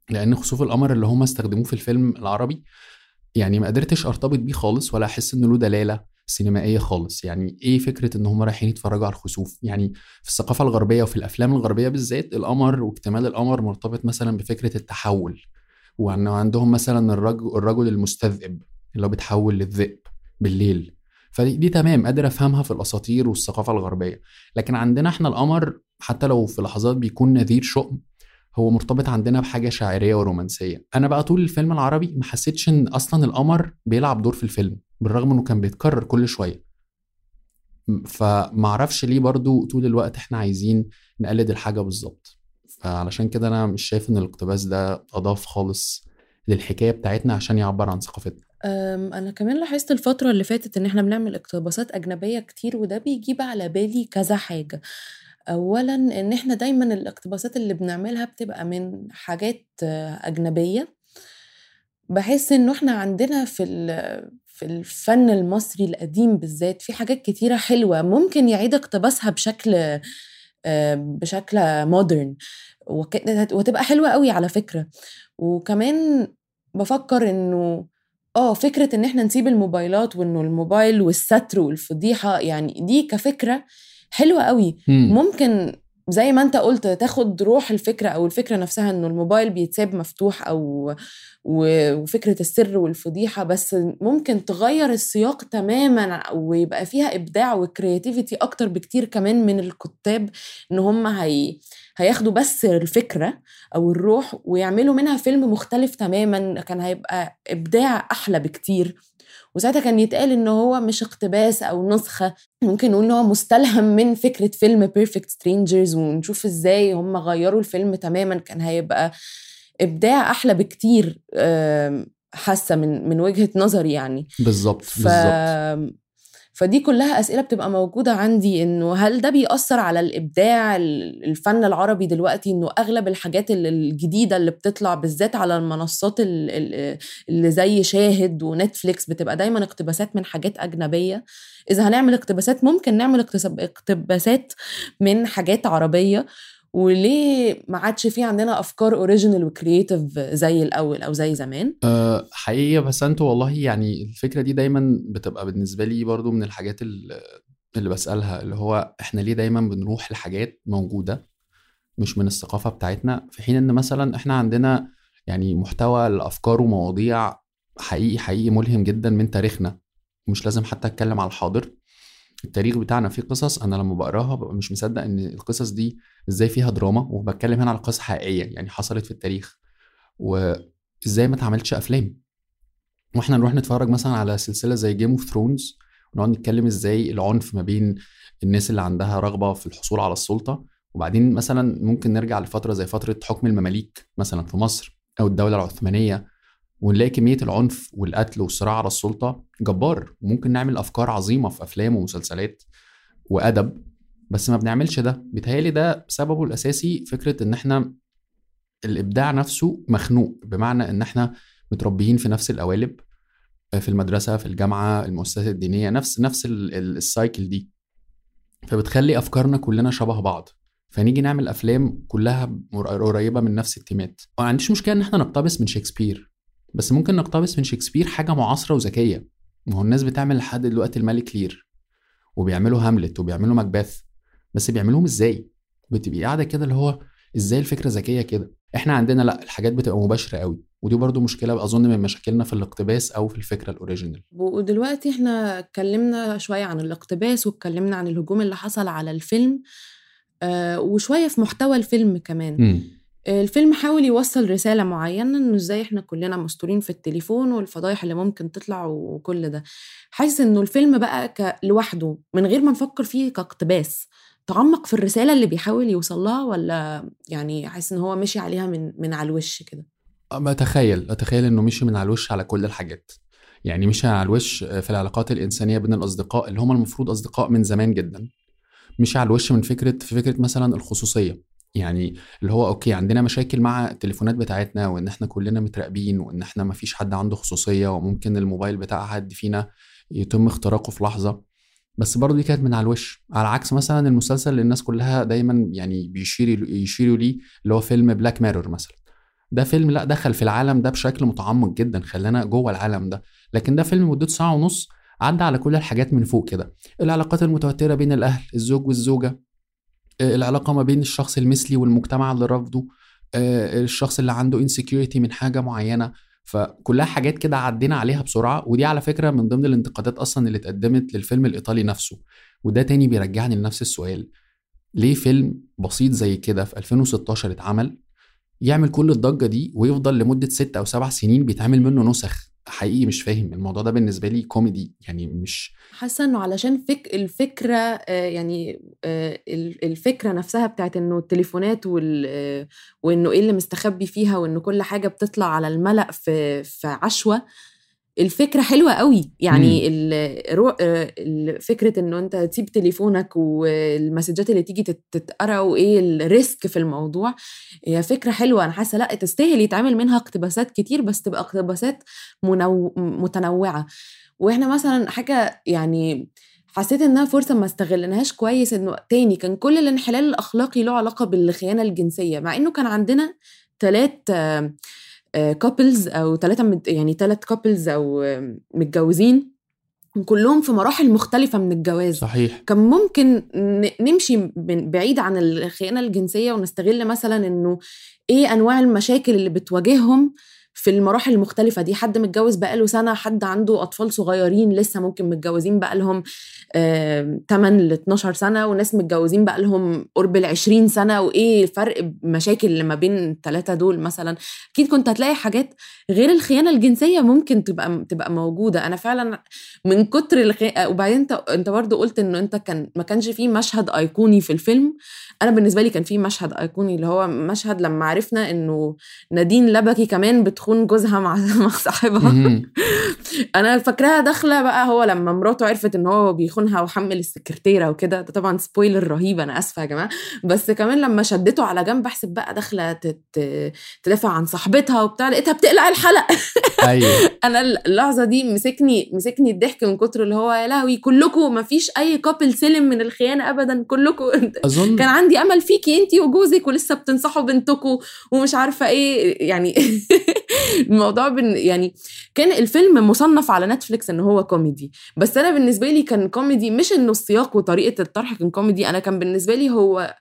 لأن خسوف القمر اللي هم استخدموه في الفيلم العربي يعني ما قدرتش أرتبط بيه خالص ولا أحس إنه له دلالة سينمائيه خالص. يعني إيه فكرة إن هم رايحين يتفرجوا على الخسوف؟ يعني في الثقافة الغربية وفي الأفلام الغربية بالذات القمر واكتمال القمر مرتبط مثلا بفكرة التحول وانه عندهم مثلا الرجل الرجل المستذئب اللي هو بيتحول للذئب بالليل. فدي دي تمام قادر أفهمها في الأساطير والثقافة الغربية. لكن عندنا إحنا القمر حتى لو في لحظات بيكون نذير شؤم هو مرتبط عندنا بحاجة شاعرية ورومانسية. أنا بقى طول الفيلم العربي ما حسيتش إن أصلا القمر بيلعب دور في الفيلم. بالرغم إنه كان بيتكرر كل شوية. فما أعرفش ليه برضو طول الوقت إحنا عايزين نقلد الحاجة بالظبط. فعلشان كده أنا مش شايف إن الاقتباس ده أضاف خالص للحكاية بتاعتنا عشان يعبر عن ثقافتنا. أنا كمان لاحظت الفترة اللي فاتت إن إحنا بنعمل اقتباسات أجنبية كتير وده بيجيب على بالي كذا حاجة. أولا إن إحنا دايما الاقتباسات اللي بنعملها بتبقى من حاجات أجنبية. بحس إنه إحنا عندنا في في الفن المصري القديم بالذات في حاجات كتيرة حلوة ممكن يعيد اقتباسها بشكل آه، بشكل modern وتبقى حلوة قوي على فكرة وكمان بفكر إنه آه فكرة إن إحنا نسيب الموبايلات وإنه الموبايل والستر والفضيحة يعني دي كفكرة حلوة قوي مم. ممكن زي ما انت قلت تاخد روح الفكرة أو الفكرة نفسها إنه الموبايل بيتساب مفتوح أو و- وفكرة السر والفضيحة بس ممكن تغير السياق تماما ويبقى فيها إبداع و creativity أكتر بكتير كمان من الكتاب إن هم هي هياخدوا بس الفكرة أو الروح ويعملوا منها فيلم مختلف تماما كان هيبقى إبداع أحلى بكتير. وساعتها كان يتقال إن هو مش اقتباس أو نسخة ممكن نقول إن هو مستلهم من فكرة فيلم Perfect Strangers ونشوف إزاي هم غيروا الفيلم تماما كان هيبقى إبداع أحلى بكتير حاسة من من وجهة نظري يعني. بالظبط ف... بالظبط. فدي كلها أسئلة بتبقى موجودة عندي إنه هل ده بيأثر على الإبداع ال- الفن العربي دلوقتي إنه أغلب الحاجات ال- الجديدة اللي بتطلع بالذات على المنصات ال- ال- اللي زي شاهد ونتفليكس بتبقى دايما اقتباسات من حاجات أجنبية. إذا هنعمل اقتباسات ممكن نعمل اقتباسات من حاجات عربية. وليه ما عادش في عندنا أفكار original و creative زي الأول أو زي زمان؟ أه حقيقي بس أنتوا والله يعني الفكرة دي دايما بتبقى بالنسبة لي برضو من الحاجات ال- اللي بسألها اللي هو إحنا ليه دايما بنروح لحاجات موجودة مش من الثقافة بتاعتنا؟ في حين إن مثلا إحنا عندنا يعني محتوى الأفكار ومواضيع حقيقي حقيقي ملهم جدا من تاريخنا مش لازم حتى أتكلم على الحاضر. التاريخ بتاعنا فيه قصص أنا لما بقراها ببقى مش مصدق إن القصص دي إزاي فيها دراما وبتكلم هنا على قصص حقيقية يعني حصلت في التاريخ. وإزاي ما اتعملتش أفلام. وإحنا نروح نتفرج مثلا على سلسلة زي Game of Thrones ونقعد نتكلم إزاي العنف ما بين الناس اللي عندها رغبة في الحصول على السلطة. وبعدين مثلا ممكن نرجع لفترة زي فترة حكم المماليك مثلا في مصر أو الدولة العثمانية. ونلاقي كمية العنف والقتل والصراع على السلطة جبار. وممكن نعمل أفكار عظيمة في أفلام ومسلسلات وأدب بس ما بنعملش ده. بيتهيألي ده سببه الأساسي فكرة إن إحنا الإبداع نفسه مخنوق بمعنى إن إحنا متربيين في نفس القوالب في المدرسة في الجامعة المؤسسات الدينية نفس نفس ال- ال- ال cycle دي. فبتخلي أفكارنا كلنا شبه بعض. فنيجي نعمل أفلام كلها قريبة من نفس ال themes. ما عنديش مشكلة إن إحنا نقتبس من شكسبير. بس ممكن نقتبس من شكسبير حاجة معاصرة وذكية. ما هو الناس بتعمل لحد دلوقتي الملك لير وبيعملوا هاملت وبيعملوا ماكبث بس بيعملوهم إزاي؟ بتبقي قاعدة كده اللي هو إزاي الفكرة ذكية كده؟ إحنا عندنا لأ الحاجات بتبقى مباشرة قوي. ودي برضو مشكلة أظن من مشاكلنا في الاقتباس أو في الفكرة الأوريجينال. ودلوقتي إحنا اتكلمنا شوية عن الاقتباس واتكلمنا عن الهجوم اللي حصل على الفيلم آه وشوية في محتوى الفيلم كمان. آه، الفيلم حاول يوصل رسالة معينة إنه إزاي إحنا كلنا مستورين في التليفون والفضايح اللي ممكن تطلع وكل ده. حاسس إنه الفيلم بقى ك... لوحده من غير ما نفكر فيه كاقتباس تعمق في الرسالة اللي بيحاول يوصل لها ولا يعني حاسس إن هو مشي عليها من من على الوش كده؟ بتخيل أتخيل إنه مشي من على الوش على كل الحاجات. يعني مشي على الوش في العلاقات الإنسانية بين الأصدقاء اللي هم المفروض أصدقاء من زمان جدا. مشي على الوش من فكرة في فكرة مثلا الخصوصية. يعني اللي هو أوكي عندنا مشاكل مع التليفونات بتاعتنا وإن إحنا كلنا متراقبين وإن إحنا ما فيش حد عنده خصوصية وممكن الموبايل بتاع حد فينا يتم اختراقه في لحظة. بس برضه دي كانت من على الوش. على عكس مثلا المسلسل اللي الناس كلها دايما يعني بيشيروا يشيروا ليه اللي هو فيلم Black Mirror مثلا. ده فيلم لأ دخل في العالم ده بشكل متعمق جدا خلانا جوه العالم ده. لكن ده فيلم مدته ساعة ونص عدى على كل الحاجات من فوق كده. العلاقات المتوترة بين الأهل الزوج والزوجة. العلاقة ما بين الشخص المثلي والمجتمع اللي رافضه آه، الشخص اللي عنده insecurity من حاجة معينة. فكلها حاجات كده عدينا عليها بسرعة ودي على فكرة من ضمن الانتقادات أصلا اللي اتقدمت للفيلم الإيطالي نفسه. وده تاني بيرجعني لنفس السؤال. ليه فيلم بسيط زي كده في 2016 اتعمل يعمل كل الضجة دي ويفضل لمدة ست أو سبع سنين بيتعمل منه نسخ؟ حقيقي مش فاهم الموضوع ده بالنسبة لي كوميدي يعني مش حاسة إنه علشان فك الفكرة آه، يعني آه، الفكرة نفسها بتاعت إنه التليفونات وال آه، وإنه إيه اللي مستخبي فيها وإنه كل حاجة بتطلع على الملأ في في عشوة الفكرة حلوة قوي. يعني فكرة إنه أنت تسيب تليفونك والمسجات اللي تيجي تتقرأ وإيه الريسك في الموضوع. هي فكرة حلوة. أنا حاسة لأ تستاهل يتعمل منها اقتباسات كتير بس تبقى اقتباسات منو... متنوعة. وإحنا مثلا حاجة يعني حسيت إنها فرصة ما استغلناهاش كويس إنه تاني كان كل الانحلال الأخلاقي له علاقة بالخيانة الجنسية مع إنه كان عندنا ثلاث couples أو ثلاثة يعني ثلاث couples أو متجوزين كلهم في مراحل مختلفة من الجواز. صحيح. كان ممكن نمشي بعيد عن الخيانة الجنسية ونستغل مثلا إنه إيه أنواع المشاكل اللي بتواجههم في المراحل المختلفة دي. حد متجوز بقاله سنة حد عنده أطفال صغيرين لسه ممكن متجوزين بقالهم 8 ل 12 سنة وناس متجوزين بقالهم قرب ال 20 سنة. وإيه الفرق مشاكل اللي ما بين الثلاثة دول مثلا؟ أكيد كنت هتلاقي حاجات غير الخيانة الجنسية ممكن تبقى تبقى موجودة. أنا فعلا من كتر الخي... وبعدين أنت أنت برضه قلت إنه أنت كان ما كانش فيه مشهد أيقوني في الفيلم. أنا بالنسبة لي كان فيه مشهد أيقوني اللي هو مشهد لما عرفنا إنه نادين لبكي كمان بت بتخون جوزها مع مع صاحبها. أنا فاكراها داخلة بقى هو لما مراته عرفت إن هو بيخونها وحمل السكرتيرة وكده ده طبعا سبويلر رهيب أنا آسفة يا جماعة. بس كمان لما شدته على جنب أحسب بقى داخلة تدافع عن صاحبتها وبتاع لقيتها بتقلع الحلق. أيوه. أنا اللحظة دي مسكني مسكني الضحك من كتر اللي هو يا لهوي كلكم ما فيش أي couple سلم من الخيانة ابدا كلكم أظن كان عندي أمل فيكي انت وجوزك ولسه بتنصحوا بنتكم ومش عارفة إيه يعني الموضوع بن يعني كان الفيلم مصنف على نتفليكس إن هو كوميدي. بس أنا بالنسبة لي كان كوميدي مش إنه السياق وطريقة الطرح كان كوميدي أنا كان بالنسبة لي هو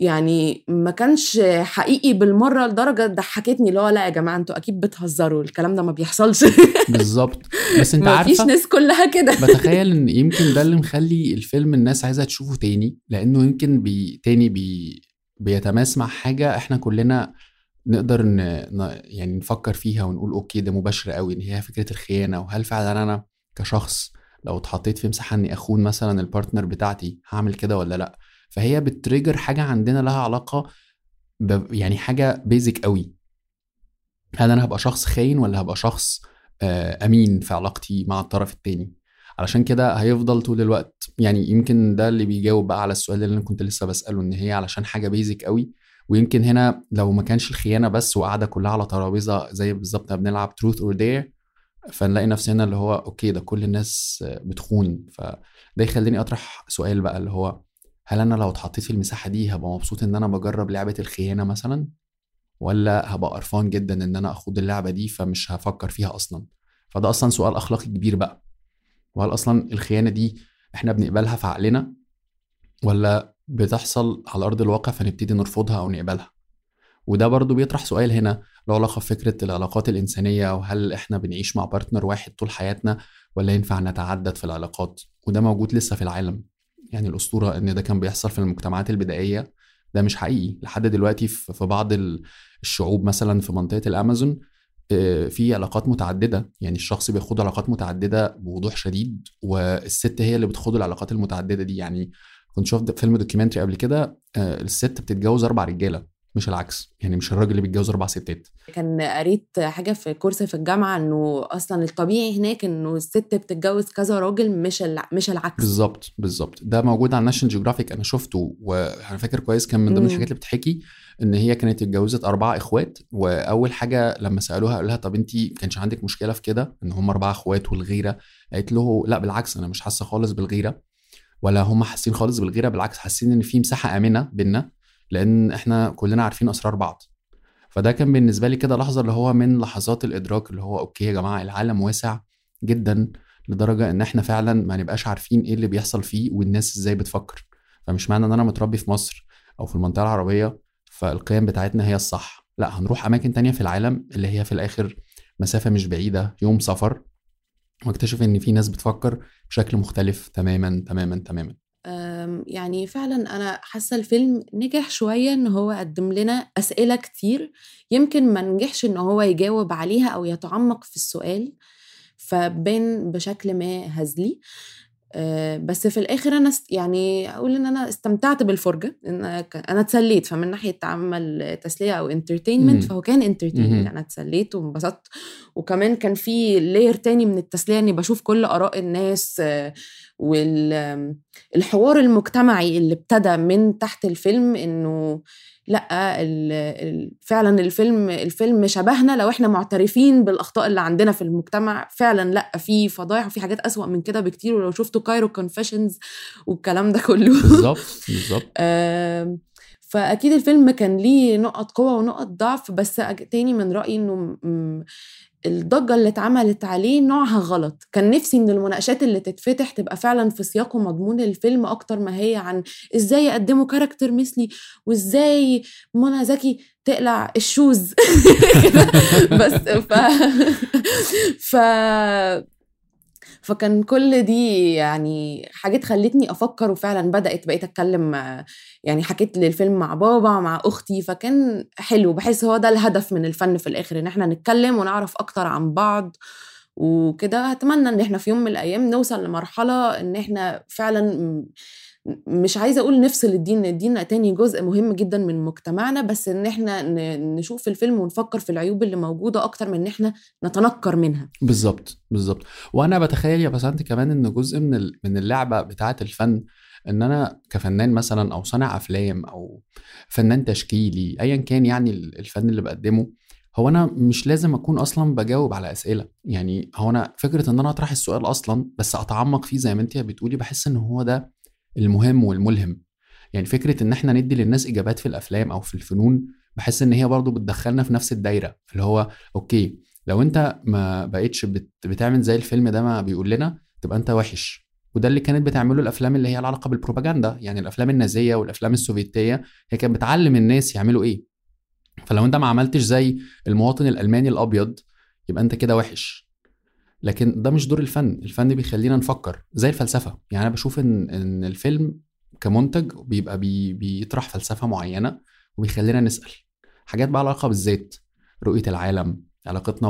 يعني ما كانش حقيقي بالمرة لدرجة ضحكتني اللي هو لا يا جماعة أنتوا أكيد بتهزروا الكلام ده ما بيحصلش. بالظبط. بس أنت عارفة مفيش ناس كلها كده. بتخيل إن يمكن ده اللي مخلي الفيلم الناس عايزة تشوفه تاني لأنه يمكن بي تاني بي بيتماس مع حاجة إحنا كلنا نقدر ن... يعني نفكر فيها ونقول okay ده مباشر قوي إن هي فكرة الخيانة وهل فعلا أنا كشخص لو اتحطيت في مساحة إني أخون مثلا ال partner بتاعتي هعمل كده ولا لأ؟ فهي بت trigger حاجة عندنا لها علاقة ب... يعني حاجة basic قوي هل أنا هبقى شخص خاين ولا هبقى شخص آه، أمين في علاقتي مع الطرف التاني؟ علشان كده هيفضل طول الوقت يعني يمكن ده اللي بيجاوب بقى على السؤال اللي أنا كنت لسه بسأله إن هي علشان حاجة basic قوي ويمكن هنا لو ما كانش الخيانة بس وقاعدة كلها على ترابيزة زي بالظبط بنلعب truth or dare فنلاقي نفسنا اللي هو okay ده كل الناس بتخون. فده يخليني أطرح سؤال بقى اللي هو هل أنا لو اتحطيت في المساحة دي هبقى مبسوط إن أنا بجرب لعبة الخيانة مثلا؟ ولا هبقى قرفان جدا إن أنا أخوض اللعبة دي فمش هفكر فيها أصلا؟ فده أصلا سؤال أخلاقي كبير بقى. وهل أصلا الخيانة دي إحنا بنقبلها في عقلنا؟ ولا بتحصل على أرض الواقع فنبتدي نرفضها أو نقبلها. وده برضو بيطرح سؤال هنا له علاقة بفكرة العلاقات الإنسانية وهل إحنا بنعيش مع بارتنر واحد طول حياتنا ولا ينفع نتعدد في العلاقات؟ وده موجود لسه في العالم. يعني الأسطورة إن ده كان بيحصل في المجتمعات البدائية ده مش حقيقي. لحد دلوقتي في بعض الشعوب مثلا في منطقة الأمازون آه، في علاقات متعددة. يعني الشخص بيخوض علاقات متعددة بوضوح شديد والست هي اللي بتخوض العلاقات المتعددة دي. يعني كنت شفت فيلم دوكيومنتري قبل كده آه، الست بتتجوز أربع رجالة مش العكس يعني مش الراجل اللي بيتجوز أربع ستات. كان قريت حاجة في كورس في الجامعة إنه أصلا الطبيعي هناك إنه الست بتتجوز كذا راجل مش الع... مش العكس. بالظبط بالظبط. ده موجود على ناشونال جيوغرافيك أنا شفته وأنا فاكر كويس كان من ضمن. الحاجات اللي بتحكي إن هي كانت اتجوزت اربعه إخوات وأول حاجة لما سألوها قال لها طب انت كانش عندك مشكلة في كده؟ إن هم اربعه إخوات والغيرة؟ قالت له لا بالعكس أنا مش حاسة خالص بالغيرة. ولا هم حاسين خالص بالغيرة بالعكس حاسين إن في مساحة آمنة بينا لأن إحنا كلنا عارفين أسرار بعض. فده كان بالنسبة لي كده لحظة اللي هو من لحظات الإدراك اللي هو أوكي يا جماعة العالم واسع جدا لدرجة إن إحنا فعلا ما نبقاش عارفين إيه اللي بيحصل فيه والناس إزاي بتفكر. فمش معنى إن أنا متربي في مصر أو في المنطقة العربية فالقيم بتاعتنا هي الصح. لأ هنروح أماكن تانية في العالم اللي هي في الآخر مسافة مش بعيدة يوم سفر واكتشف إن في ناس بتفكر بشكل مختلف تماما تماما تماما. يعني فعلا أنا حاسة الفيلم نجح شوية إن هو قدم لنا أسئلة كتير. يمكن ما نجحش إن هو يجاوب عليها أو يتعمق في السؤال فبان بشكل ما هزلي. بس في الآخر أنا يعني أقول إن أنا استمتعت بالفرجة إن أنا اتسليت فمن ناحية عمل تسلية أو. entertainment فهو كان entertainment مهم. أنا اتسليت وانبسطت وكمان كان في layer تاني من التسلية إني بشوف كل آراء الناس آه، وال آم، الحوار المجتمعي اللي ابتدى من تحت الفيلم إنه لأ ال- ال- فعلا الفيلم الفيلم شبهنا لو إحنا معترفين بالأخطاء اللي عندنا في المجتمع فعلا لأ في فضايح وفي حاجات أسوأ من كده بكتير ولو شفتوا Cairo Confessions والكلام ده كله. بالظبط بالظبط. فأكيد الفيلم كان ليه نقط قوة ونقط ضعف بس تاني من رأيي إنه الضجة اللي اتعملت عليه نوعها غلط كان نفسي إن المناقشات اللي تتفتح تبقى فعلا في سياق ومضمون الفيلم أكتر ما هي عن إزاي يقدموا character مثلي وإزاي منى زكي تقلع ال shoes. بس ف ف فكان كل دي يعني حاجات خلتني أفكر وفعلا بدأت بقيت أتكلم يعني حكيت للفيلم مع بابا مع أختي فكان حلو. بحس هو ده الهدف من الفن في الآخر إن إحنا نتكلم ونعرف أكتر عن بعض وكده. أتمنى إن إحنا في يوم من الأيام نوصل لمرحلة إن إحنا فعلا مش عايزة أقول نفصل الدين الدين تاني جزء مهم جدا من مجتمعنا بس إن إحنا نشوف الفيلم ونفكر في العيوب اللي موجودة أكتر من إن إحنا نتنكر منها. بالظبط بالظبط. وأنا بتخيل يا بسنت كمان إن جزء من من اللعبة بتاعة الفن إن أنا كفنان مثلا أو صانع أفلام أو فنان تشكيلي ايا كان يعني ال- الفن اللي بقدمه هو أنا مش لازم أكون أصلا بجاوب على أسئلة. يعني هو أنا فكرة إن أنا أطرح السؤال أصلا بس أتعمق فيه زي ما أنت بتقولي بحس إن هو ده المهم والملهم. يعني فكرة إن إحنا ندي للناس إجابات في الأفلام أو في الفنون بحس إن هي برضو بتدخلنا في نفس الدايرة اللي هو أوكي لو أنت ما بقتش بت بتعمل زي الفيلم ده ما بيقول لنا تبقى أنت وحش. وده اللي كانت بتعمله الأفلام اللي هي العلاقه بالبروباجندا. يعني الأفلام النازية والأفلام السوفيتية هي كانت بتعلم الناس يعملوا إيه. فلو أنت ما عملتش زي المواطن الألماني الأبيض يبقى أنت كده وحش. لكن ده مش دور الفن. الفن بيخلينا نفكر زي الفلسفة. يعني أنا بشوف إن إن الفيلم كمنتج بيبقى بي بيطرح فلسفة معينة وبيخلينا نسأل. حاجات بقى علاقة بالذات رؤية العالم علاقتنا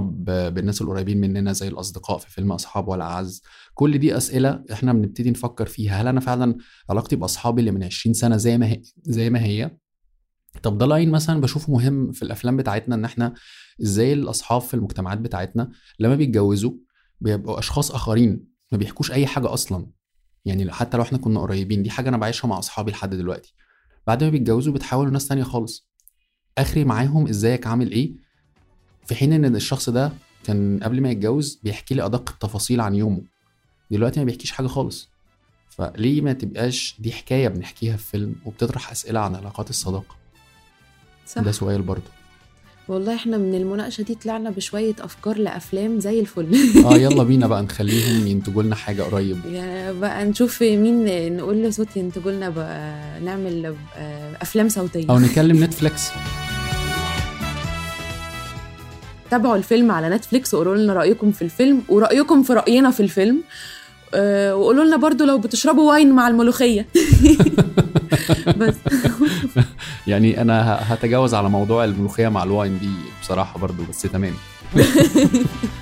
بالناس القريبين مننا زي الأصدقاء في فيلم أصحاب ولا اعز كل دي أسئلة إحنا بنبتدي نفكر فيها. هل أنا فعلا علاقتي بأصحابي اللي من 20 سنة زي ما هي زي ما هي؟ طب ده لاين مثلا بشوفه مهم في الأفلام بتاعتنا إن إحنا إزاي الأصحاب في المجتمعات بتاعتنا لما بيتجوزوا بيبقوا أشخاص آخرين ما بيحكوش أي حاجة أصلا. يعني حتى لو إحنا كنا قريبين دي حاجة أنا بعيشها مع أصحابي لحد دلوقتي. بعد ما بيتجوزوا بيتحولوا ناس تانية خالص. آخري معاهم إزيك عامل إيه؟ في حين إن الشخص ده كان قبل ما يتجوز بيحكي لي أدق التفاصيل عن يومه. دلوقتي ما بيحكيش حاجة خالص. فليه ما تبقاش دي حكاية بنحكيها في فيلم وبتطرح أسئلة عن علاقات الصداقة؟ صح. ده سؤال برضه. والله إحنا من المناقشة دي طلعنا بشوية أفكار لأفلام زي الفل. آه يلا بينا بقى نخليهم ينتجوا لنا حاجة قريب. يعني بقى نشوف مين نقول لصوت ينتجوا لنا بقى نعمل بقى أفلام صوتية. أو نكلم نتفليكس. تابعوا الفيلم على نتفليكس وقولوا لنا رأيكم في الفيلم ورأيكم في رأينا في الفيلم. أه وقولوا لنا برضو لو بتشربوا wine مع الملوخية. بس. يعني أنا هتجاوز على موضوع الملوخية مع ال wine دي بصراحة برضو بس تمام.